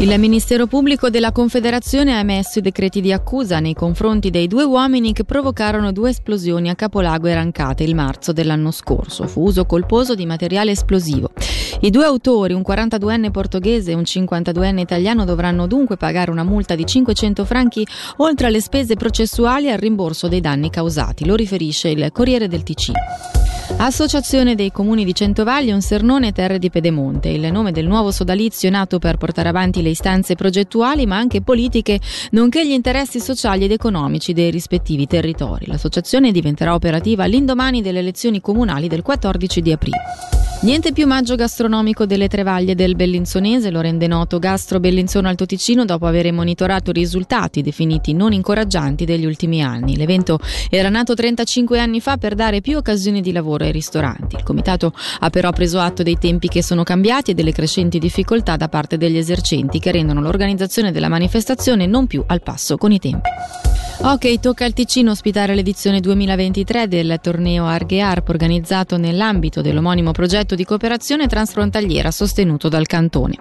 Il Ministero Pubblico della Confederazione ha emesso i decreti di accusa nei confronti dei due uomini che provocarono due esplosioni a Capolago e Rancate il marzo dell'anno scorso. Fu uso colposo di materiale esplosivo. I due autori, un 42enne portoghese e un 52enne italiano, dovranno dunque pagare una multa di 500 franchi oltre alle spese processuali e al rimborso dei danni causati. Lo riferisce il Corriere del Ticino. Associazione dei comuni di Centovalle, un Sernone Terre di Pedemonte, il nome del nuovo sodalizio nato per portare avanti le istanze progettuali ma anche politiche, nonché gli interessi sociali ed economici dei rispettivi territori. L'associazione diventerà operativa all'indomani delle elezioni comunali del 14 di aprile. Niente più maggio gastronomico delle Trevaglie del Bellinzonese, lo rende noto Gastro Bellinzono Alto Ticino dopo aver monitorato i risultati definiti non incoraggianti degli ultimi anni. L'evento era nato 35 anni fa per dare più occasioni di lavoro ai ristoranti. Il comitato ha però preso atto dei tempi che sono cambiati e delle crescenti difficoltà da parte degli esercenti che rendono l'organizzazione della manifestazione non più al passo con i tempi. Ok, tocca al Ticino ospitare l'edizione 2023 del torneo Arghe Arp organizzato nell'ambito dell'omonimo progetto di cooperazione transfrontaliera sostenuto dal Cantone.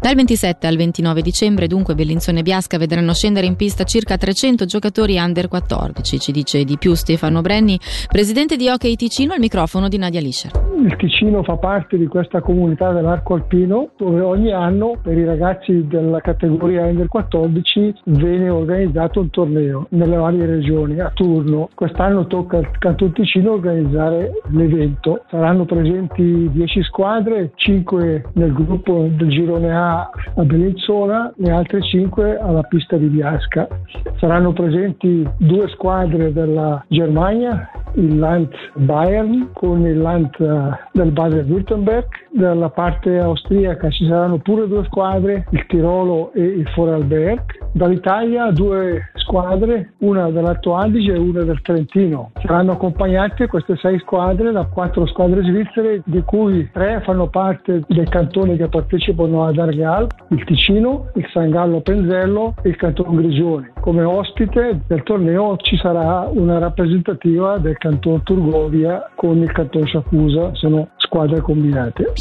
Dal 27 al 29 dicembre dunque Bellinzone e Biasca vedranno scendere in pista circa 300 giocatori under 14, ci dice di più Stefano Brenni, presidente di Hockey Ticino al microfono di Nadia Lischer. Il Ticino fa parte di questa comunità dell'arco alpino dove ogni anno per i ragazzi della categoria under 14 viene organizzato un torneo nelle varie regioni a turno. Quest'anno tocca al Canton Ticino organizzare l'evento. Saranno presenti 10 squadre, 5 nel gruppo del girone A a Bellinzona e altre 5 alla pista di Biasca. Saranno presenti due squadre della Germania il Land Bayern con il Land eh, del Baden-Württemberg. Dalla parte austriaca ci saranno pure due squadre, il Tirolo e il Vorarlberg. Dall'Italia due squadre, una dell'Alto Adige e una del Trentino. Saranno accompagnate queste sei squadre da quattro squadre svizzere, di cui tre fanno parte dei cantoni che partecipano ad Argal, il Ticino, il San Gallo Penzello e il Canton Grigioni. Come ospite del torneo ci sarà una rappresentativa del Canton Turgovia con il Canton Sciacusa, sono squadre combinate.